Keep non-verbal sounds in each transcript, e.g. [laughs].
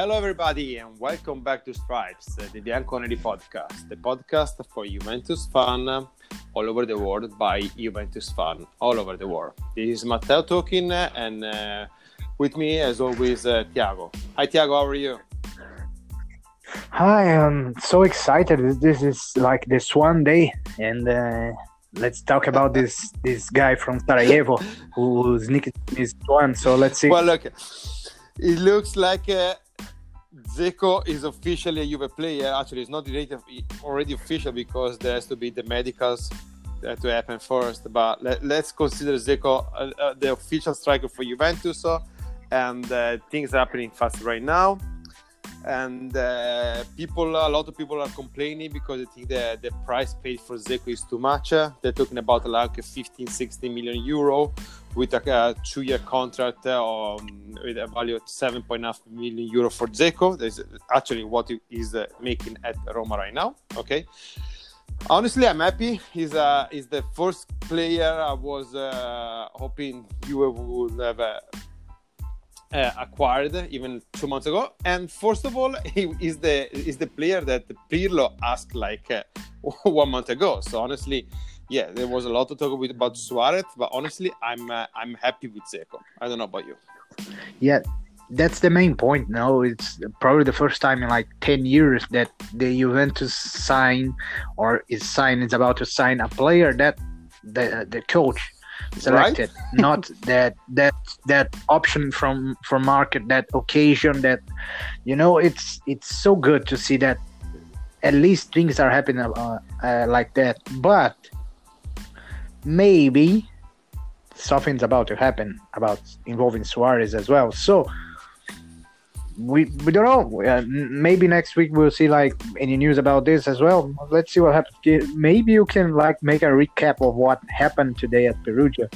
Hello, everybody, and welcome back to Stripes, the Bianconeri podcast, the podcast for Juventus fan all over the world by Juventus fan all over the world. This is Matteo talking, and uh, with me, as always, uh, Tiago. Hi, Tiago, how are you? Hi, I'm so excited. This is like the swan day, and uh, let's talk about this [laughs] this guy from Sarajevo who's nicked his swan. So let's see. Well, look, it looks like uh, Dzeko is officially a Juve player. Actually, it's not already official because there has to be the medicals to happen first. But let, us consider Dzeko uh, uh, the official striker for Juventus, and uh, things are happening fast right now and uh, people a lot of people are complaining because they think that the price paid for Dzeko is too much they're talking about like 15 16 million euro with a, two-year contract uh, um, with a value of 7.5 million euro for Dzeko. That's actually what he is uh, making at Roma right now okay? Honestly i'm happy. He's uh he's the first player i was uh, hoping you would have uh, uh, acquired even two months ago. And first of all, he is the is the player that Pirlo asked like uh, [laughs] one month ago. So honestly, yeah, there was a lot to talk with about Suarez, but honestly, I'm uh, I'm happy with Dzeko. I don't know about you. Yeah, that's the main point. No, it's probably the first time in like ten years that the Juventus sign or is sign is about to sign a player that the the coach selected right? [laughs] not that that that option from from market that occasion that you know it's it's so good to see that at least things are happening uh, uh, like that but maybe something's about to happen about involving Suarez as well so we we don't know. Uh, maybe next week we'll see like any news about this as well. Let's see what happens. Maybe you can like make a recap of what happened today at Perugia.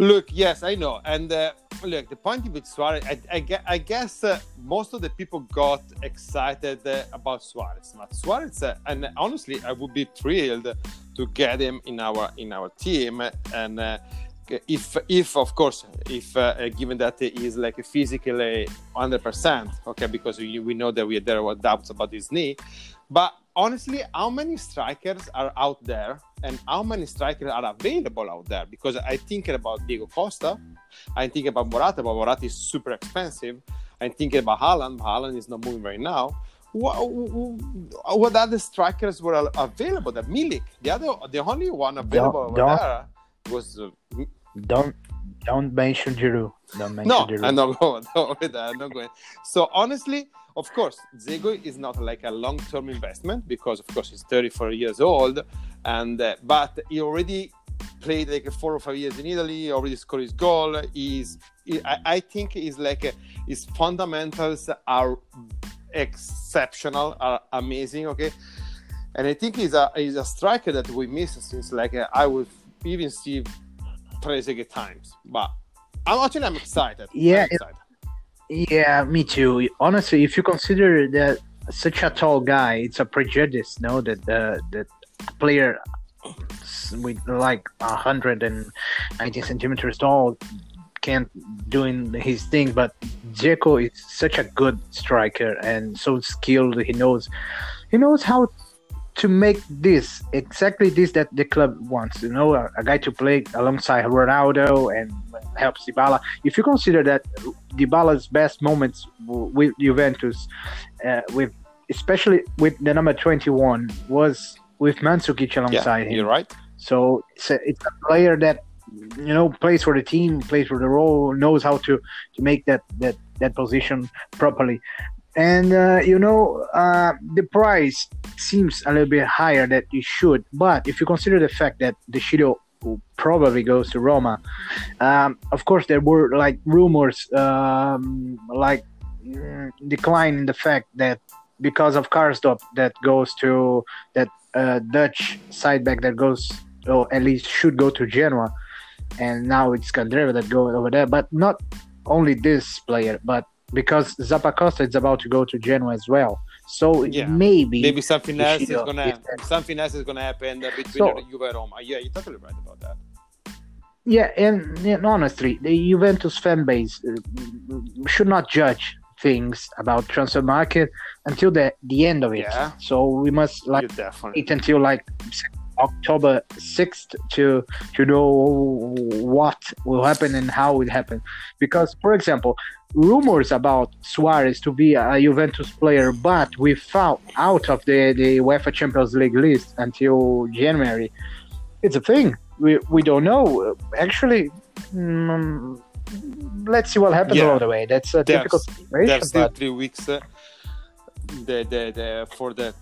Look, yes, I know, and uh, look, the point with Suarez, I, I, I guess uh, most of the people got excited uh, about Suarez. But Suarez, uh, and honestly, I would be thrilled to get him in our in our team, and uh, if if of course if uh, given that he is like physically 100% okay because we, we know that we there were doubts about his knee. But honestly how many strikers are out there and how many strikers are available out there because i think about diego costa i think about morata but morata is super expensive i'm thinking about Haaland. Haaland is not moving right now what, what other strikers were available? The Milik, the other, the only one available don't, don't, there was uh, don't don't mention Giroud. Don't mention no, Giroud. I'm not [laughs] going. I'm not going. So honestly, of course, Dzeko is not like a long-term investment because, of course, he's 34 years old, and uh, but he already played like four or five years in Italy. Already scored his goal. He's, he, I, I, think, he's like a, his fundamentals are exceptional, are amazing. Okay, and I think he's a he's a striker that we miss since like uh, I would even see Trezeguet times, but I'm actually I'm excited. Yeah, I'm excited. yeah, me too. Honestly, if you consider that such a tall guy, it's a prejudice, no, that the the player with like 190 centimeters tall can't doing his thing but Dzeko is such a good striker and so skilled he knows he knows how to make this exactly this that the club wants. You know, a, a, guy to play alongside Ronaldo and help Dybala. If you consider that Dybala's best moments with Juventus, uh, with especially with the number twenty one, was with Mandzukic alongside yeah, him. You're right. So it's a, it's a player that you know plays for the team, plays for the role, knows how to to make that that that position properly and uh, you know uh, the price seems a little bit higher that it should. But if you consider the fact that the Sciglio probably goes to Roma um, of course there were like rumors um, like mm, decline in the fact that because of Karsdorp that goes to that uh, Dutch side back that goes or at least should go to Genoa. And now it's Candreva that goes over there. But not only this player but because Zappacosta is about to go to Genoa as well. So yeah. maybe maybe something else is gonna something else is gonna happen between so, Juve and Roma. Yeah, you're totally right about that. Yeah, and, and honestly, the Juventus fan base uh, should not judge things about transfer market until the the end of it. Yeah. So we must like wait until like October sixth to to know what will happen and how it happened. Because, for example, rumors about Suarez to be a Juventus player, but we found out of the the UEFA Champions League list until January. It's a thing. We we don't know. Actually, mm, let's see what happens Yeah. along the way. That's a There's- difficult situation. There's still But three weeks uh, the, the, the, for the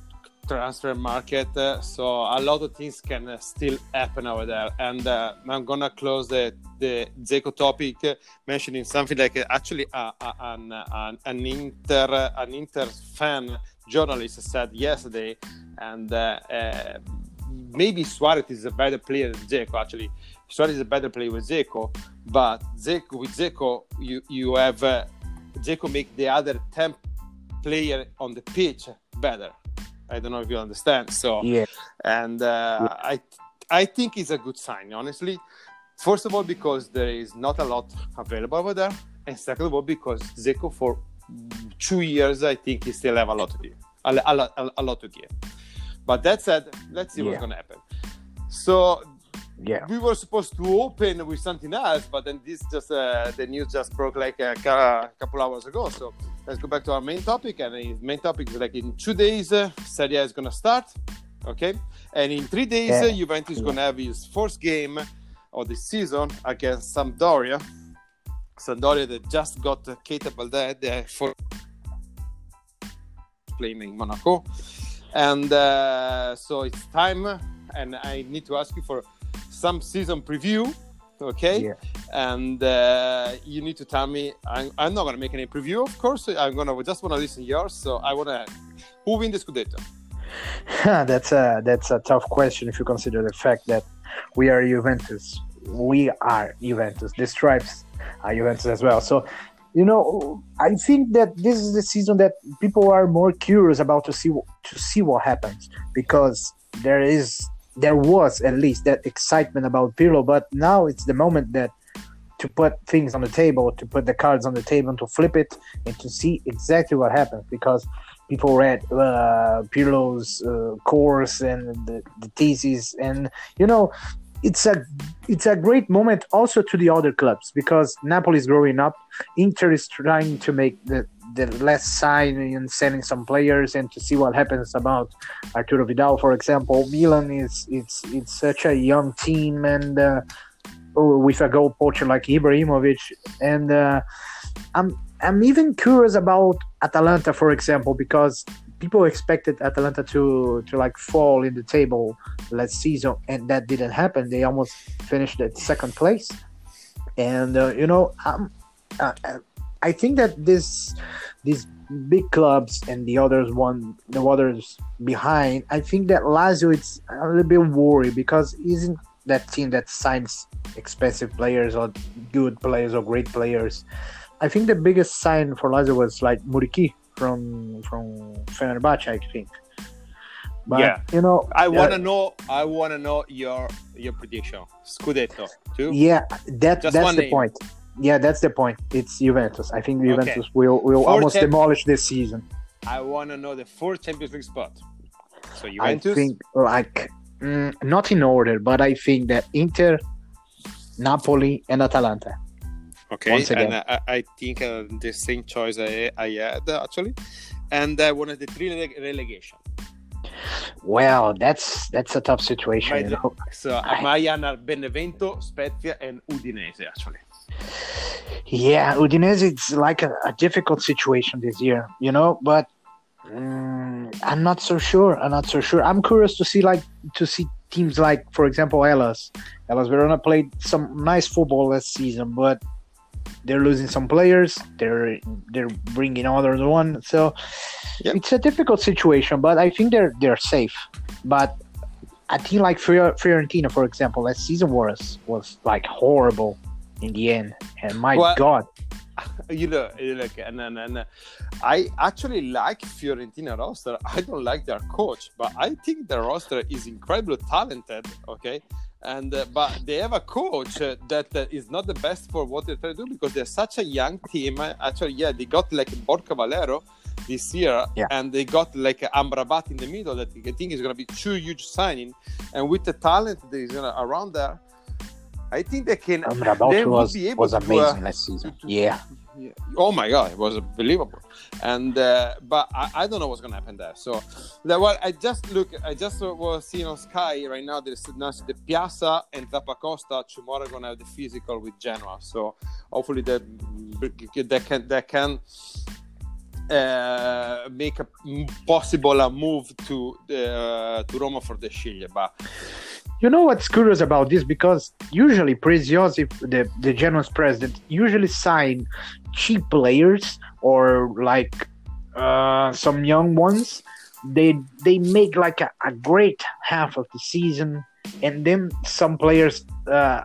transfer market. Uh, so a lot of things can uh, still happen over there. And uh, I'm gonna close the the Dzeko topic, mentioning something like actually an, an an Inter an Inter fan journalist said yesterday, and maybe Suarez is a better player than Dzeko. Actually, Suarez is a better player with Dzeko, but Dzeko with Dzeko you you have. Uh, Dzeko make the other 10 player on the pitch better. I don't know if you understand. So, yeah, and uh, I, I think it's a good sign, honestly. First of all, because there is not a lot available over there, and second of all, because Dzeko for two years, I think he still have a lot to give, a, a, lot- a, a lot to give. But that said, let's see what's gonna happen. So yeah. we were supposed to open with something else, but then this just uh, the news just broke like a, couple hours ago. So let's go back to our main topic. And the main topic is like in two days, uh, Serie A is gonna start. Okay, and in three days, Yeah. uh, Juventus is gonna have his first game of the season against Sampdoria. Sampdoria that just got uh, Keita Balde uh, for playing in Monaco, and uh, so it's time. And I need to ask you for some season preview, okay? Yeah. And uh, you need to tell me. I'm, I'm not gonna make any preview, of course. I'm gonna just wanna listen to yours. So I wanna who win the Scudetto. [laughs] that's a that's a tough question if you consider the fact that we are Juventus. We are Juventus. The stripes are Juventus as well. So, you know, I think that this is the season that people are more curious about to see to see what happens because there is there was at least that excitement about Pirlo, but now it's the moment that to put things on the table, to put the cards on the table, and to flip it, and to see exactly what happens because people read uh, Pirlo's uh, course and the, the thesis, and you know, it's a it's a great moment also to the other clubs because Napoli is growing up, Inter is trying to make the the last sign and selling some players and to see what happens about Arturo Vidal, for example. Milan is it's it's such a young team and uh, oh, with a goal poacher like Ibrahimovic, and uh, I'm I'm even curious about Atalanta, for example, because people expected Atalanta to to like fall in the table last season, and that didn't happen. They almost finished at second place, and uh, you know, uh, I think that this these big clubs and the others one the others behind. I think that Lazio it's a little bit worried because isn't that team that signs expensive players or good players or great players. I think the biggest sign for Lazio was like Muriqi from from Fenerbahce, I think. But Yeah. you know, I uh, wanna know. I wanna know your your prediction. Scudetto too. Yeah, that Just that's the name. point. Yeah, that's the point. It's Juventus. I think Okay. Juventus will will Four almost champ- demolish this season. I wanna know the fourth Champions League spot. So Juventus. I think like mm, not in order, but I think that Inter, Napoli, and Atalanta. Okay, Once and again. I, I think uh, the same choice I, I had actually, and I wanted the three rele- relegation. Well, that's that's a tough situation. You know? So I- Mayan are Benevento, Spezia, and Udinese actually. Yeah, Udinese it's like a, a difficult situation this year, you know. But mm, I'm not so sure. I'm not so sure. I'm curious to see like to see teams like, for example, Hellas. Hellas Verona played some nice football last season, but they're losing some players. They're they're bringing other one. So Yep. it's a difficult situation. But I think they're they're safe. But a team like Fiorentina, for example, last season was was like horrible in the end. And my Well, God, [laughs] You know, look, and and, and uh, I actually like Fiorentina roster. I don't like their coach, but I think their roster is incredibly talented. Okay, and uh, but they have a coach uh, that uh, is not the best for what they're trying to do because they're such a young team. Actually, yeah, they got like Borja Valero this year, Yeah. and they got like Amrabat in the middle that I think is going to be two huge signing, and with the talent that is gonna, around there, I think they can. Amrabat they was be able was to, uh, amazing last season. to- Yeah, yeah. Oh my god, it was unbelievable. And uh, but I, I don't know what's gonna happen there. So that well, I just look. I just was seeing on Sky right now. There's now the Pjaca and Zappacosta tomorrow gonna have the physical with Genoa. So hopefully that that can can uh, make a possible a move to uh, to Roma for the Sciglio. But you know what's curious about this because usually Preziosi, the the Genoa's president, usually sign cheap players or like uh, some young ones. They they make like a, a great half of the season, and then some players uh,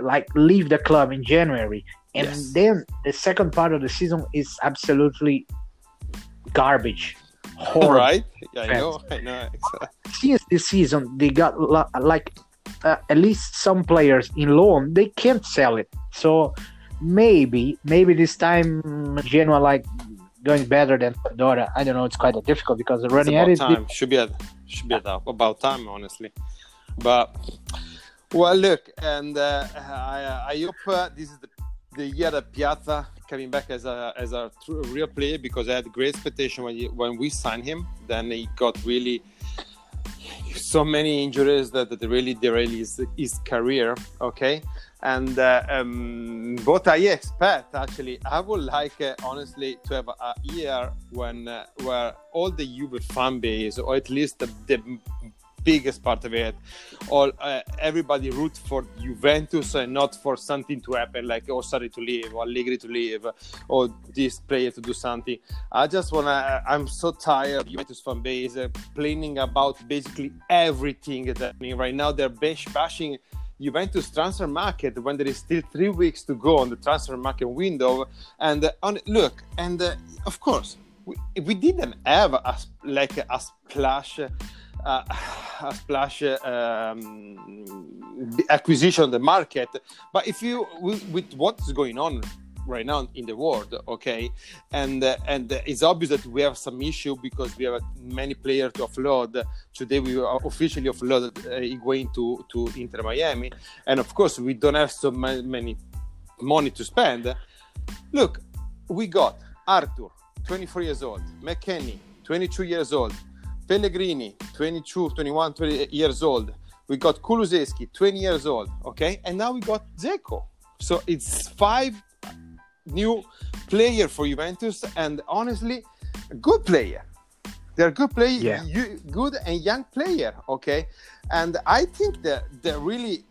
like leave the club in January, and Yes. then the second part of the season is absolutely garbage. Horrible. right, yeah, I know, I know. [laughs] Since this season they got like uh, at least some players in loan they can't sell it so maybe maybe this time Genoa like going better than Dora I don't know it's quite difficult because Ranieri time. Should be at, should be at, about time, honestly. But well, look, and uh, I, I hope uh, this is the, the year that Piazza coming back as a as a true, real player because I had great expectation when he, when we signed him. Then he got really so many injuries that, that really derailed his, his career. Okay. And uh, um, what I expect, actually, I would like, uh, honestly, to have a year when uh, where all the Juve fan base, or at least the, the biggest part of it, all uh, everybody root for Juventus and not for something to happen, like oh, Sarri to leave, or Allegri to leave, or this player to do something. I just wanna. I'm so tired of Juventus fan base uh, complaining about basically everything mean, right now. They're bash- bashing Juventus transfer market when there is still three weeks to go on the transfer market window. And uh, on look, and uh, of course, we, we didn't have a like a splash. Uh, a splash um, acquisition on the market, but if you with, with what's going on right now in the world, okay, and uh, and it's obvious that we have some issue because we have many players to offload. Today we are officially offloaded uh, to to Inter Miami, and of course we don't have so ma- many money to spend. Look, we got Arthur, 24 years old, McKennie, 22 years old, Pellegrini, 22, 21, 20 years old. We got Kulusevski, 20 years old, okay, and now we got Dzeko. So it's five new player for Juventus, and honestly, good player. They're good player, Yeah. you, good and young player, okay. And I think that they're really.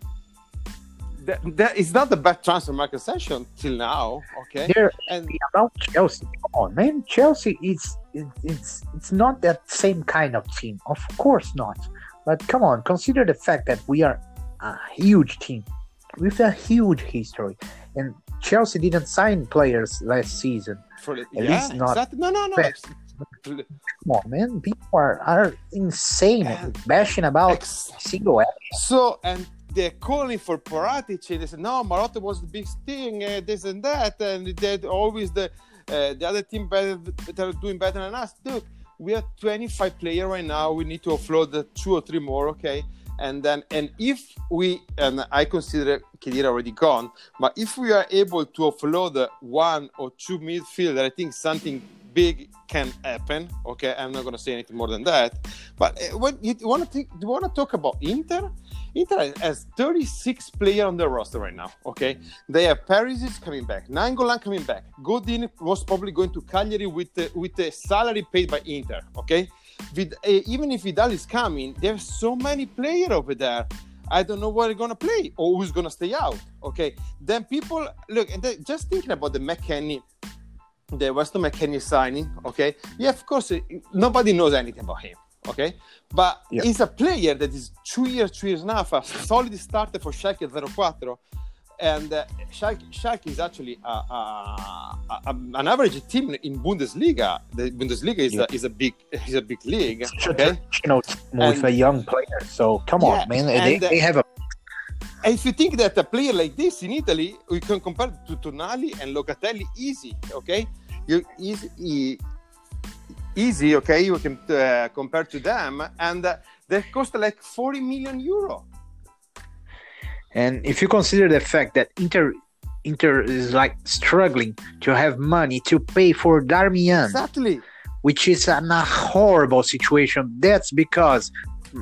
That, that is not the best transfer market session till now, okay. There, And about Chelsea, come on, man. Chelsea is it, it's it's not that same kind of team. Of course not. But come on, consider the fact that we are a huge team with a huge history, and Chelsea didn't sign players last season. for the, At yeah, least not exactly. No, no, no. best. Come on, man. People are, are insane Yeah. bashing about Ex- single So, and they're calling for Paratici. They said, no, Marotta was the big thing, uh, this and that. And they're always the uh, the other team better, are doing better than us. Look, we have 25 players right now. We need to offload the two or three more, okay? And then, and if we, and I consider Khedira already gone, but if we are able to offload one or two midfielder, I think something big can happen. Okay, I'm not going to say anything more than that. But uh, think, do you want to talk about Inter? Inter has 36 players on their roster right now. Okay, they have Perisic coming back, Nainggolan coming back. Godin was probably going to Cagliari with the, with the salary paid by Inter. Okay, uh, even if Vidal is coming, there's so many players over there. I don't know where they're gonna play or who's gonna stay out. Okay, then people look and just thinking about the McKennie, the Weston McKennie signing. Okay, yeah, of course, uh, nobody knows anything about him. Okay, but he's a player that is two years, two years now, a half solid starter for Schalke 04. And uh, Schalke, Schalke is actually a, a, a, an average team in Bundesliga. The Bundesliga is, a, is a big is a big league. A Okay, team with And- a young player. So come Yeah, on, man. They, and, uh, they have a if you think that a player like this in Italy, we can compare to Tonali and Locatelli easy, okay? You easy, easy, okay? You can uh, compare to them, and uh, they cost like 40 million euro. And if you consider the fact that Inter Inter is like struggling to have money to pay for Darmian, exactly, which is a horrible situation. That's because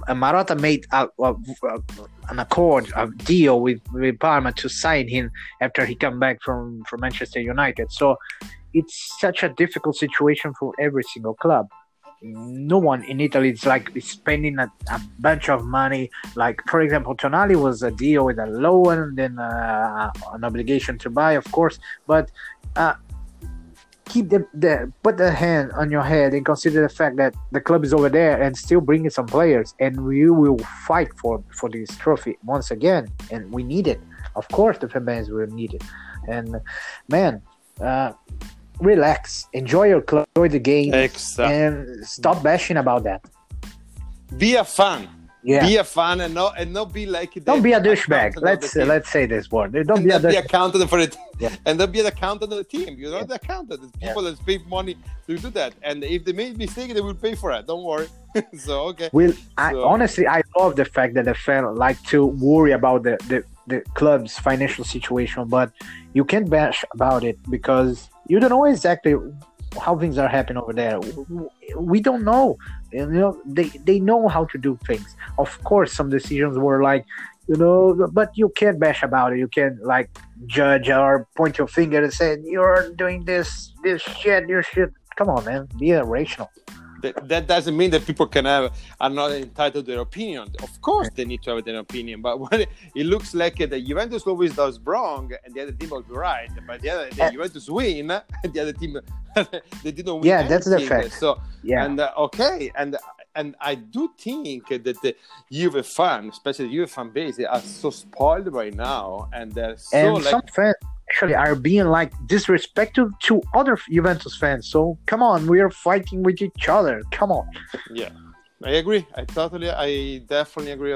Marotta made a, a, a, an accord, a deal with, with Parma to sign him after he come back from, from Manchester United. So it's such a difficult situation for every single club no one in Italy is like spending a, a, bunch of money. Like for example, Tonali was a deal with a loan and then uh, an obligation to buy, of course. But uh, keep the, the put the hand on your head and consider the fact that the club is over there and still bringing some players, and we will fight for for this trophy once again, and we need it. Of course, the fans will need it, and man. Uh, relax, enjoy your club, enjoy the game, exactly. and stop bashing about that. Be a fan. Yeah. Be a fan and not and not be like don't be a douchebag. Let's uh, let's say this word. Don't and be a be accountant for it. Yeah. [laughs] And don't be an accountant of the team. You're not yeah. the accountant. It's people yeah. that pay money to do that. And if they make mistake, they will pay for it. Don't worry. [laughs] so okay. Well, so. Honestly, I love the fact that the fan like to worry about the, the the club's financial situation, but you can't bash about it because you don't know exactly how things are happening over there. We don't know. You know, they they know how to do things. Of course, some decisions were like, you know, but you can't bash about it. You can't like judge or point your finger and say you're doing this this shit. You should come on, man. Be rational that, that doesn't mean that people can have are not entitled to their opinion. Of course, they need to have their opinion. But [laughs] when it, it looks like the Juventus always does wrong, and the other team will be right, but the other the uh, Juventus win, [laughs] and the other team [laughs] they didn't win. Yeah, that's the fact. So yeah, and uh, okay, and and I do think that the Juve fan, especially the Juve fan base, they are so spoiled right now, and they're so and like. Some fans actually are being like disrespectful to other Juventus fans. So come on, we are fighting with each other. Come on. Yeah, I agree. I totally, I definitely agree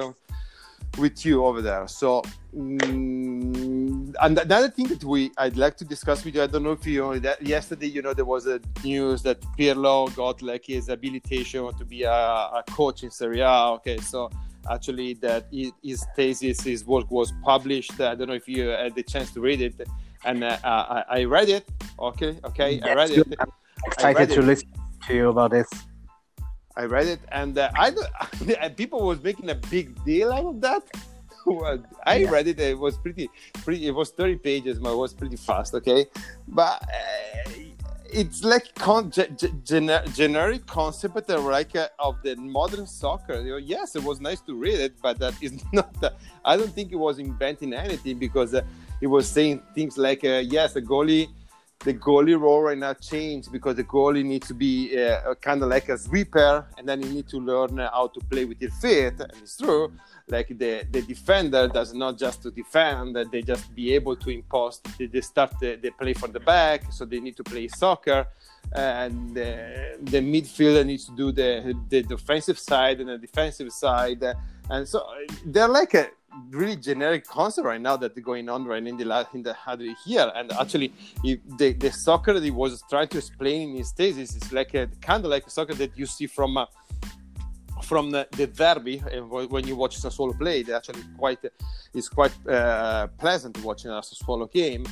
with you over there. So, mm, and another thing that we I'd like to discuss with you. I don't know if you that yesterday, you know, there was a news that Pirlo got like his habilitation to be a, a coach in Serie A. Okay, so actually that his thesis, his work was published. I don't know if you had the chance to read it, and uh, I, I, read it. Okay, okay, I read it. I'm excited to it. listen to you about this. I read it, and uh, I [laughs] people was making a big deal out of that. [laughs] I yeah. read it. It was pretty, pretty. It was thirty pages, but it was pretty fast. Okay, but uh, it's like con- gener- generic concept of like uh, of the modern soccer. You know, yes, it was nice to read it, but that is [laughs] not. Uh, I don't think it was inventing anything because uh, it was saying things like, uh, yes, the goalie, the goalie role right now changed because the goalie needs to be uh, kind of like a sweeper, and then you need to learn how to play with your feet. And it's true like the, the defender does not just to defend they just be able to impose they, they start the, they play from the back so they need to play soccer and the, the midfielder needs to do the the defensive side and the defensive side and so they're like a really generic concept right now that's going on right in the last in the here and actually the, the soccer that he was trying to explain in his thesis is like a kind of like a soccer that you see from uh, from the, the derby when you watch Sassuolo play. They actually quite it's quite uh, pleasant watching a Sassuolo game.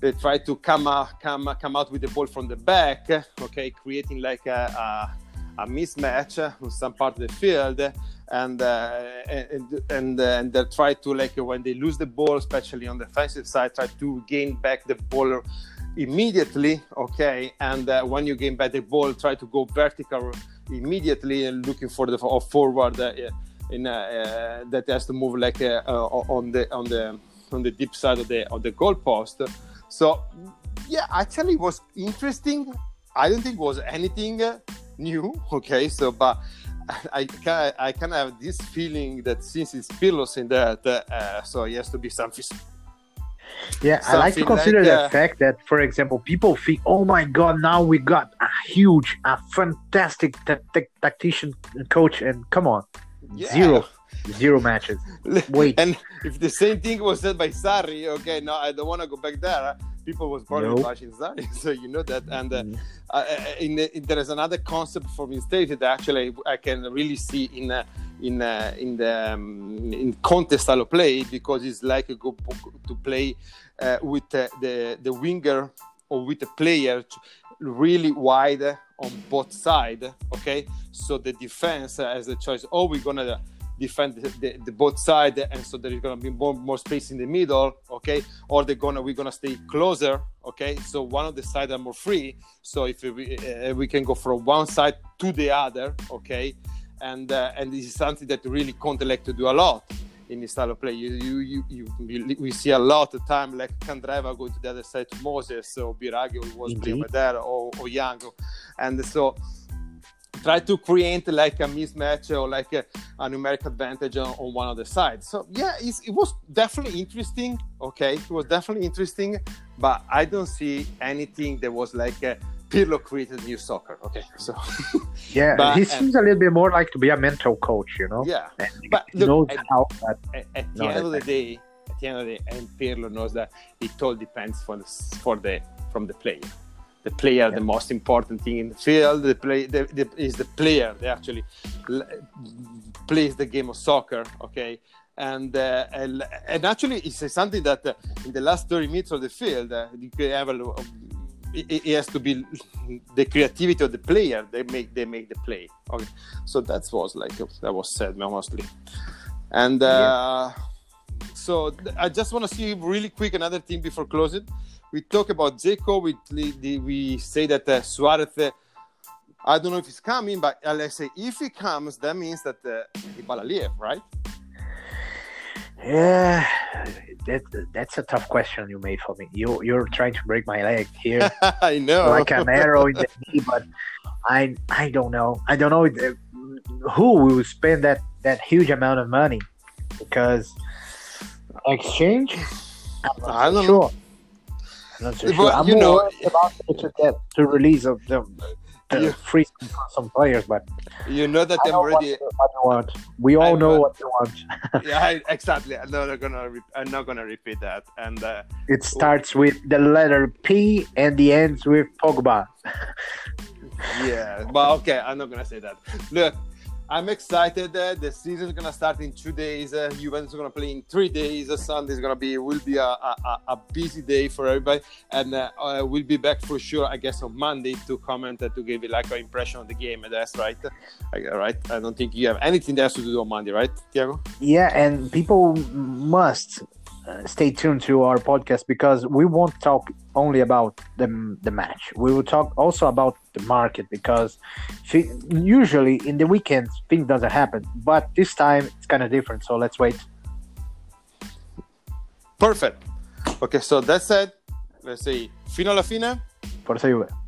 They try to come out, come come out with the ball from the back, okay, creating like a, a, a mismatch on some part of the field, and uh, and and, uh, and they try to like when they lose the ball, especially on the offensive side, try to gain back the ball immediately, okay, and uh, when you gain back the ball, try to go vertical immediately and looking for the forward uh, in uh, uh, that has to move like on the on the on the deep side of the of the goalpost. So yeah, actually, it was interesting. I don't think it was anything new. Okay, so but I I kind of have this feeling that since it's Pirlo's in that, uh, so it has to be something yeah, I like to consider like, the uh, fact that, for example, people think, "Oh my God, now we got a huge, a fantastic t- t- tactician coach," and come on, yeah. zero. zero matches. [laughs] Wait. and if the same thing was said by Sarri, okay, no, I don't want to go back there. People was born Nope. bashing Sarri, [laughs] so you know that. And uh, Mm. uh, in, in, there is another concept for me stated that actually I can really see in uh, in uh, in the um, in Conte style of play because it's like a go to play uh, with uh, the the winger or with the player t- really wide on both sides. Okay, so the defense has a choice. Oh, we're gonna defend the, the, the both side, and so there is gonna be more more space in the middle. Okay, or they're gonna we're gonna stay closer. Okay, so one of the side are more free. So if we uh, we can go from one side to the other. Okay, and uh, and this is something that really Conte like to do a lot in his style of play. You, you, you, you, we see a lot of time like Candreva going to the other side to Moses or Biraghi who was Indeed. there or, or Young. And so try to create like a mismatch or like a, a numeric advantage on, on one of the sides. So yeah, it's, it was definitely interesting. Okay, it was definitely interesting, but I don't see anything that was like a Pirlo created new soccer. Okay, so [laughs] Yeah, But- he and- seems a little bit more like to be a mental coach, you know. yeah. And But look, knows at- how. At, at the end of the day, at the end of the day, and Pirlo knows that it all depends for the for the from the player. The player, the most important thing in the field. The play the, the, is the player they actually plays the game of soccer. Okay. And, uh, and and actually, it's something that uh, in the last 30 minutes of the field, uh, have a, it, it has to be the creativity of the player. They make they make the play. Okay, so that was like that was said mostly. And uh, so I just want to see really quick another thing before closing. We talk about Dzeko. We we say that uh, Suarez. Uh, I don't know if he's coming, but uh, let's say if he comes, that means that uh, leave, right? yeah, that, that's a tough question you made for me. You you're trying to break my leg here, [laughs] I know. like an arrow in the knee, but I I don't know. I don't know uh, who will spend that that huge amount of money because exchange. I'm not I don't sure. know. I'm not so But, sure. I'm you know- about to get to release of the, the You- free some, players, but You know that I'm already. what, what they want. We all I- know what they want. [laughs] yeah, I- exactly. I'm not gonna. Re- I'm not gonna repeat that. And uh, It starts with the letter P and the ends with Pogba. [laughs] yeah, but okay, I'm not gonna say that. Look, I'm excited. Uh, the season is gonna start in two days. Uh, Juventus is gonna play in three days. Uh, Sunday is gonna be will be a, a, a- busy day for everybody, and uh, uh, we'll be back for sure. I guess on Monday to comment uh, to give like an impression of the game. That's right. Right. I don't think you have anything else to do on Monday, right, Tiago? Yeah, and people must Uh, stay tuned to our podcast because we won't talk only about the the match. We will talk also about the market because fi- usually in the weekends things doesn't happen, but this time it's kind of different. So let's wait. Perfect. Okay, so that said, let's say fino alla fine. Forza Juve.